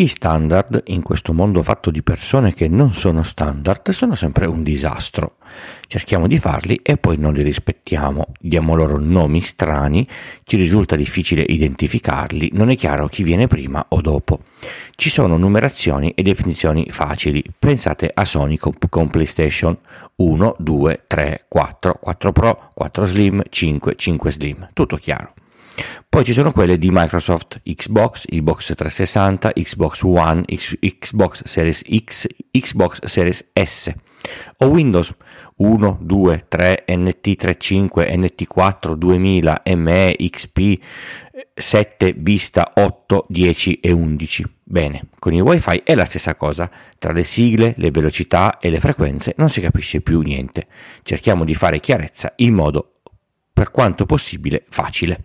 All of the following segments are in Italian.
Gli standard, in questo mondo fatto di persone che non sono standard, sono sempre un disastro. Cerchiamo di farli e poi non li rispettiamo, diamo loro nomi strani, ci risulta difficile identificarli, non è chiaro chi viene prima o dopo. Ci sono numerazioni e definizioni facili, pensate a Sony con PlayStation 1, 2, 3, 4, 4 Pro, 4 Slim, 5, 5 Slim, tutto chiaro. Poi ci sono quelle di Microsoft, Xbox, Xbox 360, Xbox One, X, Xbox Series X, Xbox Series S o Windows 1, 2, 3, NT35, NT4, 2000, ME, XP, 7, Vista, 8, 10 e 11. Bene, con il wifi è la stessa cosa, tra le sigle, le velocità e le frequenze non si capisce più niente. Cerchiamo di fare chiarezza in modo per quanto possibile facile.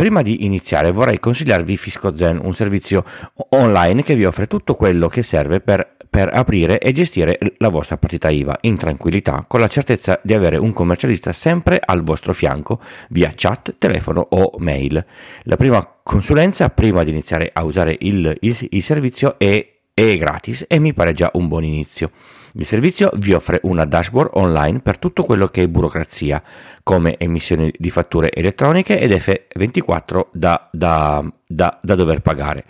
Prima di iniziare vorrei consigliarvi FiscoZen, un servizio online che vi offre tutto quello che serve per, per, aprire e gestire la vostra partita IVA in tranquillità, con la certezza di avere un commercialista sempre al vostro fianco via chat, telefono o mail. La prima consulenza prima di iniziare a usare il, il, il servizio è, è gratis e mi pare già un buon inizio. Il servizio vi offre una dashboard online per tutto quello che è burocrazia, come emissioni di fatture elettroniche ed F24 da, da, da, da, dover pagare.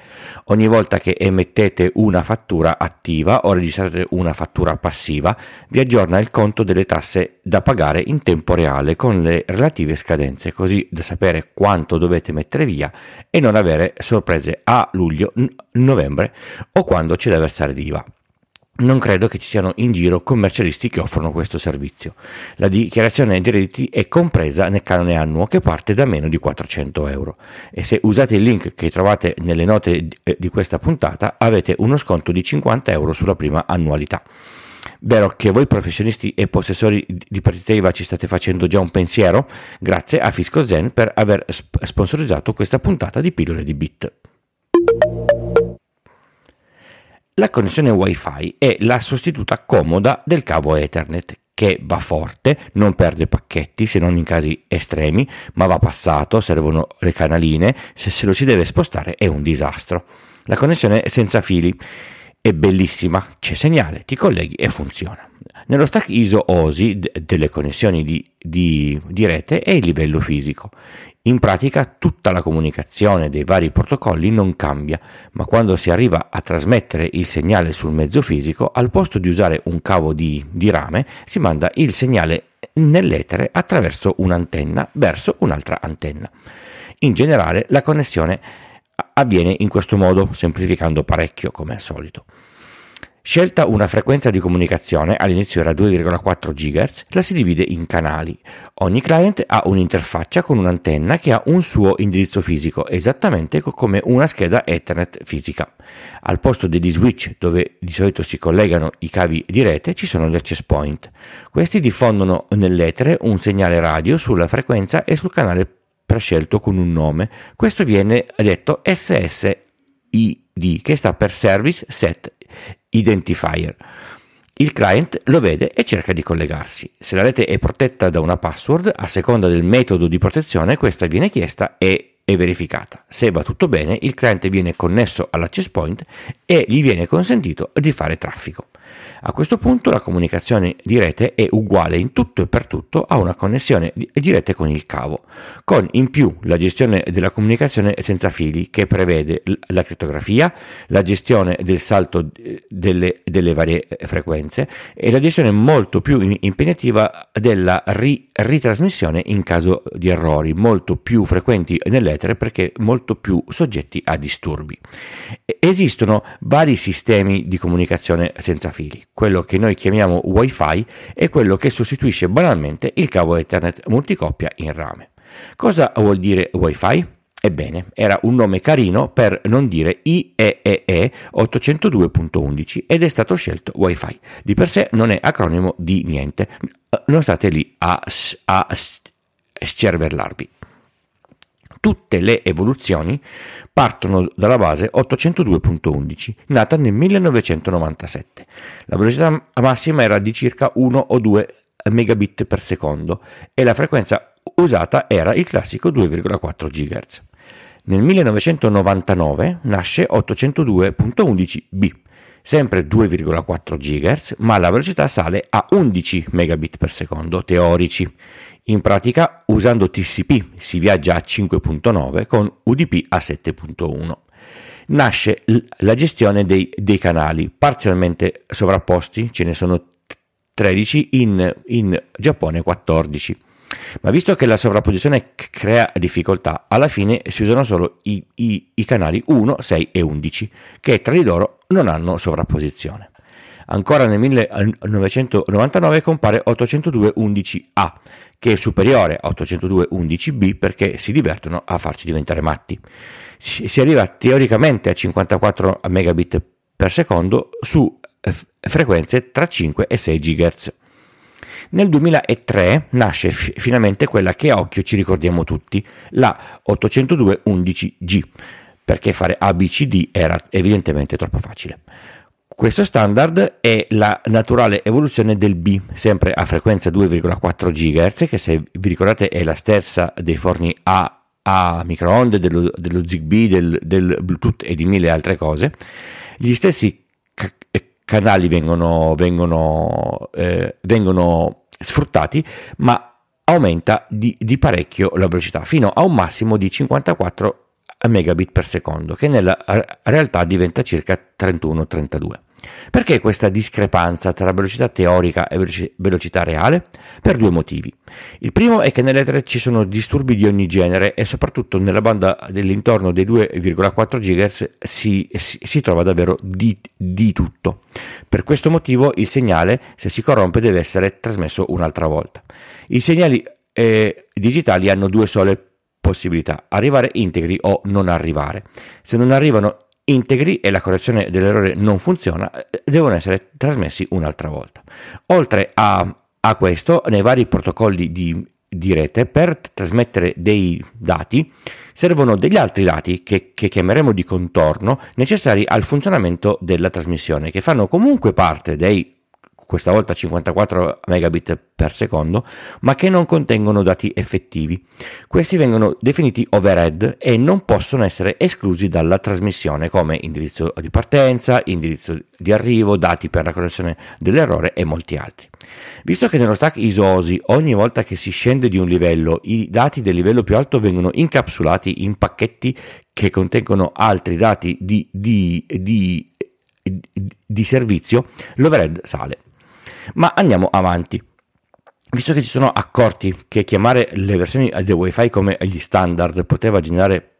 Ogni volta che emettete una fattura attiva o registrate una fattura passiva, vi aggiorna il conto delle tasse da pagare in tempo reale con le relative scadenze, così da sapere quanto dovete mettere via e non avere sorprese a luglio, novembre o quando c'è da versare l'IVA non credo che ci siano in giro commercialisti che offrono questo servizio. La dichiarazione dei redditi è compresa nel canone annuo che parte da meno di 400 euro e se usate il link che trovate nelle note eh, di questa puntata avete uno sconto di 50 euro sulla prima annualità. Vero che voi professionisti e possessori di partita IVA ci state facendo già un pensiero? Grazie a Fisco Zen per aver sponsorizzato questa puntata di pillole di bit. La connessione Wi-Fi è la sostituta comoda del cavo Ethernet che va forte, non perde pacchetti se non in casi estremi, ma va passato, servono le canaline, se se lo si deve spostare è un disastro. La connessione è senza fili è bellissima, c'è segnale, ti colleghi e funziona. Nello stack ISO OSI delle connessioni di, di, di rete è il livello fisico. In pratica tutta la comunicazione dei vari protocolli non cambia, ma quando si arriva a trasmettere il segnale sul mezzo fisico, al posto di usare un cavo di, di rame, si manda il segnale nell'etere attraverso un'antenna verso un'altra antenna. In generale la connessione avviene in questo modo, semplificando parecchio come al solito. Scelta una frequenza di comunicazione, all'inizio era 2,4 GHz, la si divide in canali. Ogni client ha un'interfaccia con un'antenna che ha un suo indirizzo fisico, esattamente come una scheda Ethernet fisica. Al posto degli switch dove di solito si collegano i cavi di rete ci sono gli access point. Questi diffondono nell'etere un segnale radio sulla frequenza e sul canale prescelto con un nome. Questo viene detto SSID, che sta per Service Set identifier. Il client lo vede e cerca di collegarsi. Se la rete è protetta da una password, a seconda del metodo di protezione, questa viene chiesta e è verificata. Se va tutto bene, il cliente viene connesso all'access point e gli viene consentito di fare traffico. A questo punto la comunicazione di rete è uguale in tutto e per tutto a una connessione di rete con il cavo, con in più la gestione della comunicazione senza fili che prevede la crittografia, la gestione del salto delle, delle varie frequenze e la gestione molto più impegnativa della ri, ritrasmissione in caso di errori, molto più frequenti nell'etere perché molto più soggetti a disturbi. Esistono vari sistemi di comunicazione senza fili quello che noi chiamiamo Wi-Fi è quello che sostituisce banalmente il cavo Ethernet multicoppia in rame. Cosa vuol dire Wi-Fi? Ebbene, era un nome carino per non dire IEEE 802.11 ed è stato scelto Wi-Fi. Di per sé non è acronimo di niente, non state lì a, a scervellarvi. Tutte le evoluzioni partono dalla base 802.11, nata nel 1997. La velocità massima era di circa 1 o 2 megabit per secondo e la frequenza usata era il classico 2,4 GHz. Nel 1999 nasce 802.11b, sempre 2,4 GHz, ma la velocità sale a 11 megabit per secondo teorici. In pratica, usando TCP si viaggia a 5.9 con UDP a 7.1. Nasce la gestione dei, dei canali parzialmente sovrapposti, ce ne sono 13, in, in Giappone 14. Ma visto che la sovrapposizione crea difficoltà, alla fine si usano solo i, i, i canali 1, 6 e 11, che tra di loro non hanno sovrapposizione. Ancora nel 1999 compare 802.11a, che è superiore a 802.11b perché si divertono a farci diventare matti. Si, si arriva teoricamente a 54 megabit per secondo su eh, frequenze tra 5 e 6 GHz. Nel 2003 nasce f- finalmente quella che a occhio ci ricordiamo tutti, la 802.11g, perché fare ABCD era evidentemente troppo facile. Questo standard è la naturale evoluzione del B, sempre a frequenza 2,4 GHz, che se vi ricordate è la stessa dei forni A, a microonde, dello, dello ZigBee, del, del, Bluetooth e di mille altre cose. Gli stessi ca- canali vengono, vengono, eh, vengono sfruttati, ma aumenta di, di, parecchio la velocità, fino a un massimo di 54 megabit per secondo, che nella realtà diventa circa 31-32. Perché questa discrepanza tra velocità teorica e velocità reale? Per due motivi. Il primo è che nelle tre ci sono disturbi di ogni genere e soprattutto nella banda dell'intorno dei 2,4 GHz si, si, si trova davvero di, di, tutto. Per questo motivo il segnale, se si corrompe, deve essere trasmesso un'altra volta. I segnali eh, digitali hanno due sole possibilità, arrivare integri o non arrivare. Se non arrivano integri e la correzione dell'errore non funziona, eh, devono essere trasmessi un'altra volta. Oltre a, a questo, nei vari protocolli di, di, rete, per trasmettere dei dati, servono degli altri dati che, che chiameremo di contorno, necessari al funzionamento della trasmissione, che fanno comunque parte dei questa volta 54 megabit per secondo, ma che non contengono dati effettivi. Questi vengono definiti overhead e non possono essere esclusi dalla trasmissione come indirizzo di partenza, indirizzo di arrivo, dati per la correzione dell'errore e molti altri. Visto che nello stack ISOSI ogni volta che si scende di un livello i dati del livello più alto vengono incapsulati in pacchetti che contengono altri dati di, di, di, di servizio, l'overhead sale. Ma andiamo avanti. Visto che si sono accorti che chiamare le versioni del Wi-Fi come gli standard poteva generare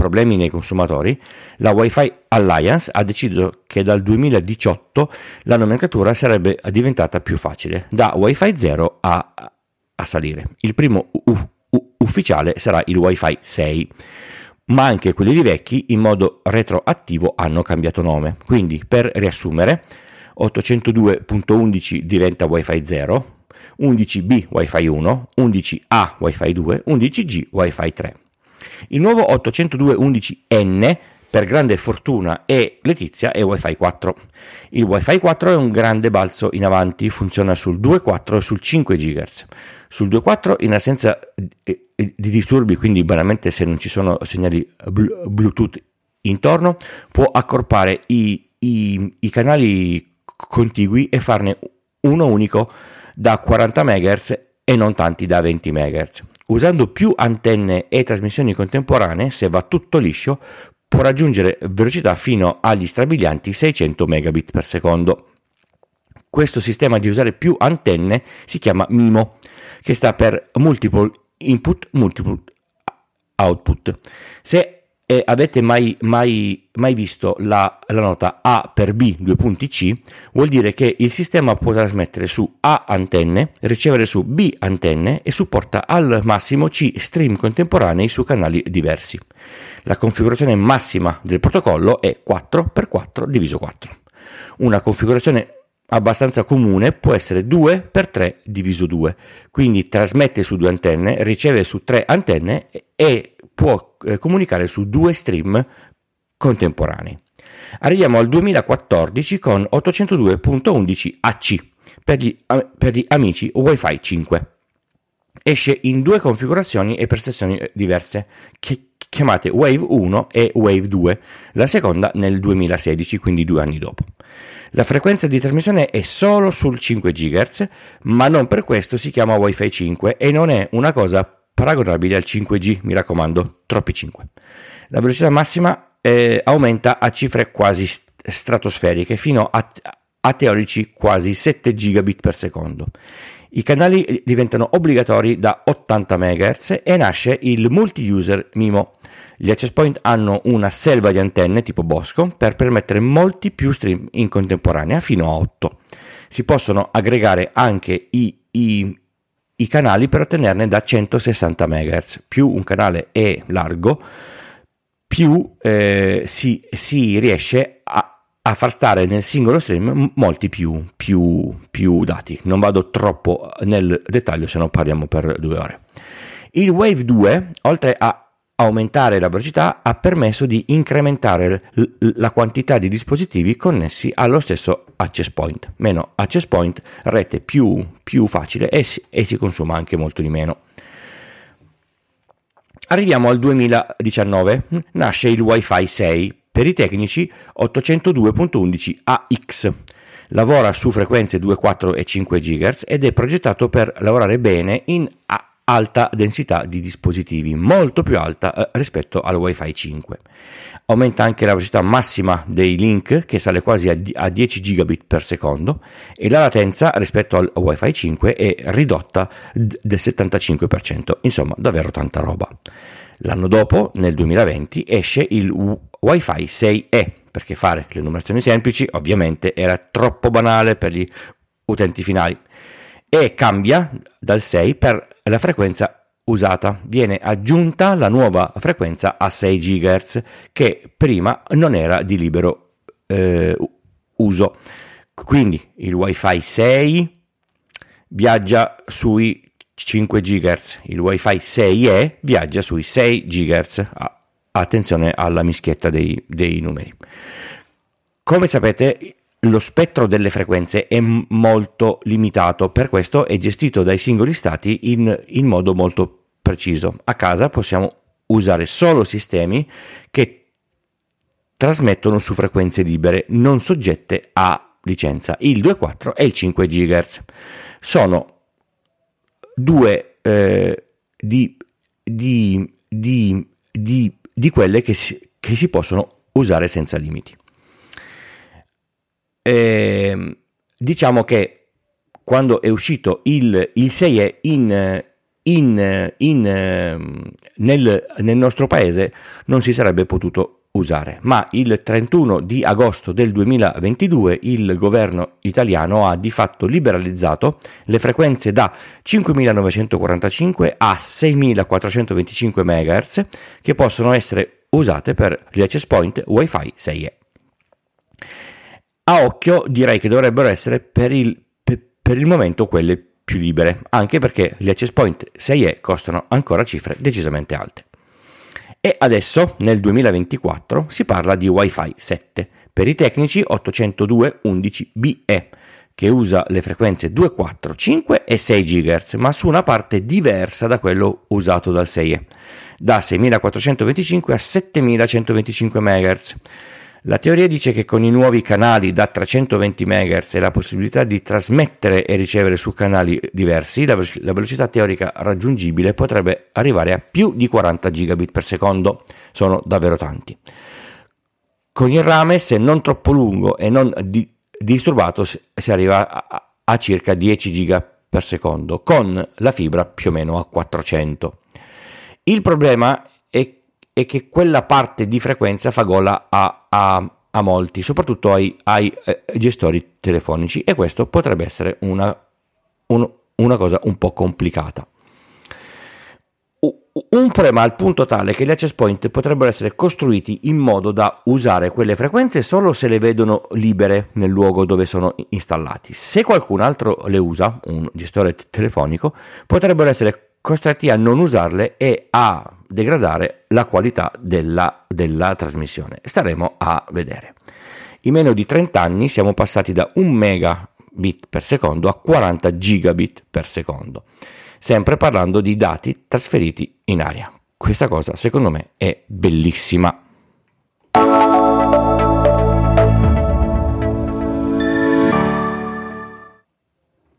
problemi nei consumatori, la Wi-Fi Alliance ha deciso che dal 2018 la nomenclatura sarebbe diventata più facile, da Wi-Fi 0 a, a salire. Il primo u- u- ufficiale sarà il Wi-Fi 6, ma anche quelli vecchi in modo retroattivo hanno cambiato nome. Quindi, per riassumere, 802.11 diventa Wi-Fi 0, 11B Wi-Fi 1, 11A Wi-Fi 2, 11G Wi-Fi 3. Il nuovo 802.11N per grande fortuna e Letizia è Wi-Fi 4. Il Wi-Fi 4 è un grande balzo in avanti, funziona sul 2.4 e sul 5 GHz. Sul 2.4 in assenza di disturbi, quindi banalmente se non ci sono segnali Bluetooth intorno, può accorpare i, i, i canali contigui e farne uno unico da 40 MHz e non tanti da 20 MHz. Usando più antenne e trasmissioni contemporanee, se va tutto liscio, può raggiungere velocità fino agli strabilianti 600 megabit per secondo. Questo sistema di usare più antenne si chiama MIMO, che sta per Multiple Input Multiple Output. Se e avete mai, mai, mai visto la, la, nota A per B, due punti C, vuol dire che il sistema può trasmettere su A antenne, ricevere su B antenne e supporta al massimo C stream contemporanei su canali diversi. La configurazione massima del protocollo è 4x4 diviso 4. Una configurazione abbastanza comune può essere 2x3 diviso 2, quindi trasmette su due antenne, riceve su tre antenne e può eh, comunicare su due stream contemporanei. Arriviamo al 2014 con 802.11 AC per gli, per gli amici Wi-Fi 5. Esce in due configurazioni e prestazioni eh, diverse, chiamate Wave 1 e Wave 2, la seconda nel 2016, quindi due anni dopo. La frequenza di trasmissione è solo sul 5 GHz, ma non per questo si chiama Wi-Fi 5 e non è una cosa paragonabile al 5G, mi raccomando, troppi 5. La velocità massima eh, aumenta a cifre quasi stratosferiche, fino a, a teorici quasi 7 gigabit per secondo. I canali diventano obbligatori da 80 MHz e nasce il multi-user MIMO. Gli access point hanno una selva di antenne tipo Bosco per permettere molti più stream in contemporanea, fino a 8. Si possono aggregare anche i, i i canali per ottenerne da 160 MHz. Più un canale è largo, più eh, si, si, riesce a, a, far stare nel singolo stream molti più, più, più dati. Non vado troppo nel dettaglio, se no parliamo per due ore. Il Wave 2, oltre a aumentare la velocità ha permesso di incrementare la quantità di dispositivi connessi allo stesso access point. Meno access point, rete più, più facile e si, e si consuma anche molto di meno. Arriviamo al 2019, nasce il Wi-Fi 6 per i tecnici 802.11 AX. Lavora su frequenze 2, 4 e 5 GHz ed è progettato per lavorare bene in alta densità di dispositivi, molto più alta eh, rispetto al Wi-Fi 5. Aumenta anche la velocità massima dei link che sale quasi a, a 10 gigabit per secondo e la latenza rispetto al Wi-Fi 5 è ridotta del 75%, insomma davvero tanta roba. L'anno dopo, nel 2020, esce il Wi-Fi 6E, perché fare le numerazioni semplici ovviamente era troppo banale per gli utenti finali e cambia dal 6 per la frequenza usata. Viene aggiunta la nuova frequenza a 6 GHz che prima non era di libero eh, uso. Quindi il WiFi 6 viaggia sui 5 GHz, il WiFi 6E viaggia sui 6 GHz. Attenzione alla mischietta dei, dei numeri. Come sapete, lo spettro delle frequenze è molto limitato, per questo è gestito dai singoli stati in, in modo molto preciso. A casa possiamo usare solo sistemi che trasmettono su frequenze libere, non soggette a licenza. Il 2.4 e il 5 GHz sono due eh, di, di, di, di, quelle che si, che si possono usare senza limiti. Eh, diciamo che quando è uscito il, il 6E in, in, in, nel, nel nostro paese non si sarebbe potuto usare, ma il 31 di agosto del 2022 il governo italiano ha di fatto liberalizzato le frequenze da 5945 a 6425 MHz che possono essere usate per gli access point Wi-Fi 6E a occhio direi che dovrebbero essere per il, per il momento quelle più libere, anche perché gli access point 6E costano ancora cifre decisamente alte. E adesso, nel 2024, si parla di Wi-Fi 7 per i tecnici 802.11be che usa le frequenze 2, 4, 5 e 6 GHz, ma su una parte diversa da quello usato dal 6E, da 6425 a 7125 MHz. La teoria dice che con i nuovi canali da 320 MHz e la possibilità di trasmettere e ricevere su canali diversi, la, la velocità teorica raggiungibile potrebbe arrivare a più di 40 gigabit per secondo. Sono davvero tanti. Con il rame, se non troppo lungo e non di, disturbato, si arriva a, a circa 10 giga per secondo, con la fibra più o meno a 400. Il problema e che quella parte di frequenza fa gola a, a, a molti, soprattutto ai, ai eh, gestori telefonici e questo potrebbe essere una, un, una cosa un po' complicata un problema al punto tale che gli access point potrebbero essere costruiti in modo da usare quelle frequenze solo se le vedono libere nel luogo dove sono installati. Se qualcun altro le usa, un gestore telefonico, potrebbero essere costretti a non usarle e a degradare la qualità della, della trasmissione. Staremo a vedere. In meno di 30 anni siamo passati da 1 megabit per secondo a 40 gigabit per secondo sempre parlando di dati trasferiti in aria. Questa cosa secondo me è bellissima.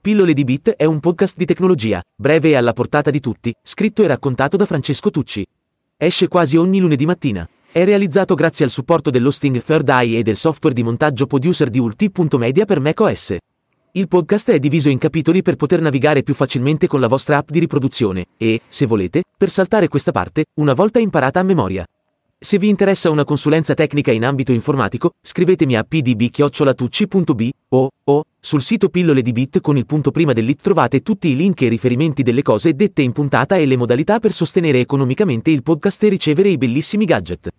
Pillole di Bit è un podcast di tecnologia, breve e alla portata di tutti, scritto e raccontato da Francesco Tucci. Esce quasi ogni lunedì mattina. È realizzato grazie al supporto dell'hosting Third Eye e del software di montaggio producer di Ulti.media per macOS. Il podcast è diviso in capitoli per poter navigare più facilmente con la vostra app di riproduzione e, se volete, per saltare questa parte, una volta imparata a memoria. Se vi interessa una consulenza tecnica in ambito informatico, scrivetemi a pdb-tucci.b o, o sul sito pillole di bit con il punto prima dell'it trovate tutti i link e riferimenti delle cose dette in puntata e le modalità per sostenere economicamente il podcast e ricevere i bellissimi gadget.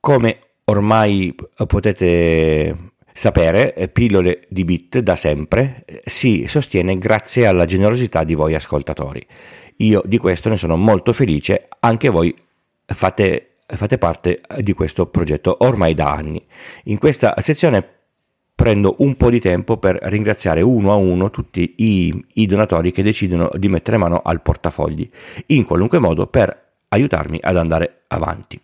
Come ormai potete sapere, eh, pillole di bit da sempre eh, si sostiene grazie alla generosità di voi ascoltatori. Io di questo ne sono molto felice, anche voi fate, fate parte di questo progetto ormai da anni. In questa sezione prendo un po' di tempo per ringraziare uno a uno tutti i, i, donatori che decidono di mettere mano al portafogli, in qualunque modo per aiutarmi ad andare avanti.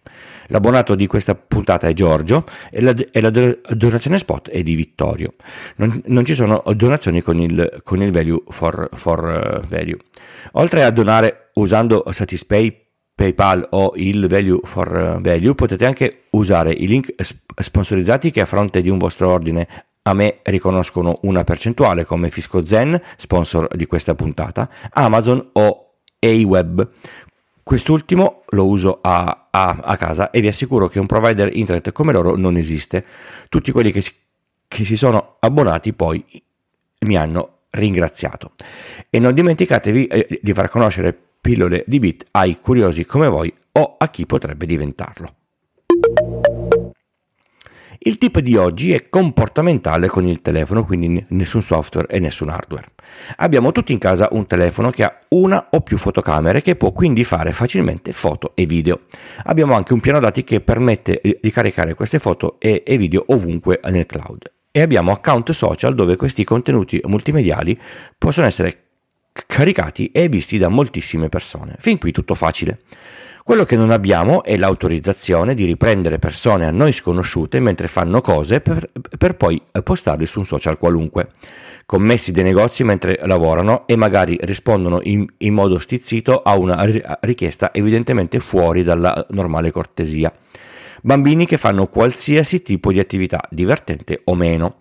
L'abbonato di questa puntata è Giorgio e la, e la donazione spot è di Vittorio. Non, non ci sono donazioni con il, con il value for, for uh, value. Oltre a donare usando Satispay, PayPal o il value for uh, value, potete anche usare i link sponsorizzati che a fronte di un vostro ordine a me riconoscono una percentuale come Fisco Zen, sponsor di questa puntata, Amazon o AWeb. Quest'ultimo lo uso a, a, a, casa e vi assicuro che un provider internet come loro non esiste. Tutti quelli che si, che si sono abbonati poi mi hanno ringraziato. E non dimenticatevi eh, di far conoscere pillole di bit ai curiosi come voi o a chi potrebbe diventarlo. Il tip di oggi è comportamentale con il telefono, quindi nessun software e nessun hardware. Abbiamo tutti in casa un telefono che ha una o più fotocamere che può quindi fare facilmente foto e video. Abbiamo anche un piano dati che permette di caricare queste foto e, video ovunque nel cloud. E abbiamo account social dove questi contenuti multimediali possono essere caricati e visti da moltissime persone. Fin qui tutto facile. Quello che non abbiamo è l'autorizzazione di riprendere persone a noi sconosciute mentre fanno cose per, per poi postarli su un social qualunque. Commessi dei negozi mentre lavorano e magari rispondono in, in modo stizzito a una richiesta evidentemente fuori dalla normale cortesia. Bambini che fanno qualsiasi tipo di attività, divertente o meno.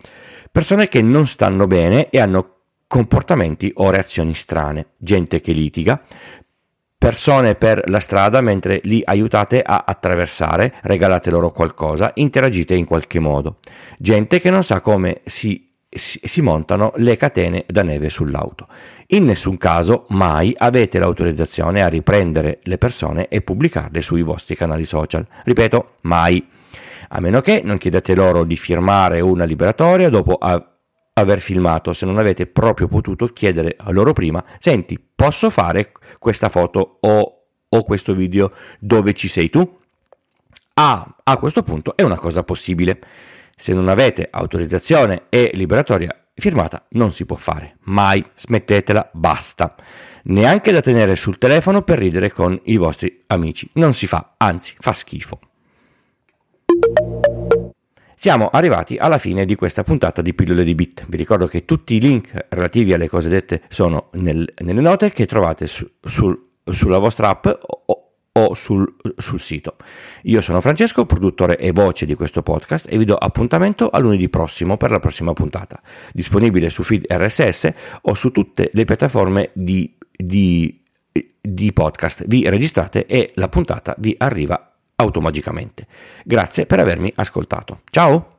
Persone che non stanno bene e hanno comportamenti o reazioni strane, gente che litiga, persone per la strada mentre li aiutate a attraversare, regalate loro qualcosa, interagite in qualche modo. Gente che non sa come si, si, si montano le catene da neve sull'auto. In nessun caso mai avete l'autorizzazione a riprendere le persone e pubblicarle sui vostri canali social. Ripeto, mai. A meno che non chiedete loro di firmare una liberatoria dopo aver aver filmato se non avete proprio potuto chiedere a loro prima, senti, posso fare questa foto o, o questo video dove ci sei tu? Ah, a questo punto è una cosa possibile. Se non avete autorizzazione e liberatoria firmata, non si può fare. Mai smettetela, basta. Neanche da tenere sul telefono per ridere con i vostri amici. Non si fa, anzi, fa schifo. Siamo arrivati alla fine di questa puntata di pillole di bit. Vi ricordo che tutti i link relativi alle cose dette sono nel, nelle note che trovate su, sul, sulla vostra app o, o sul, sul, sito. Io sono Francesco, produttore e voce di questo podcast e vi do appuntamento a lunedì prossimo per la prossima puntata, disponibile su feed RSS o su tutte le piattaforme di di, di podcast vi registrate e la puntata vi arriva automagicamente. Grazie per avermi ascoltato. Ciao!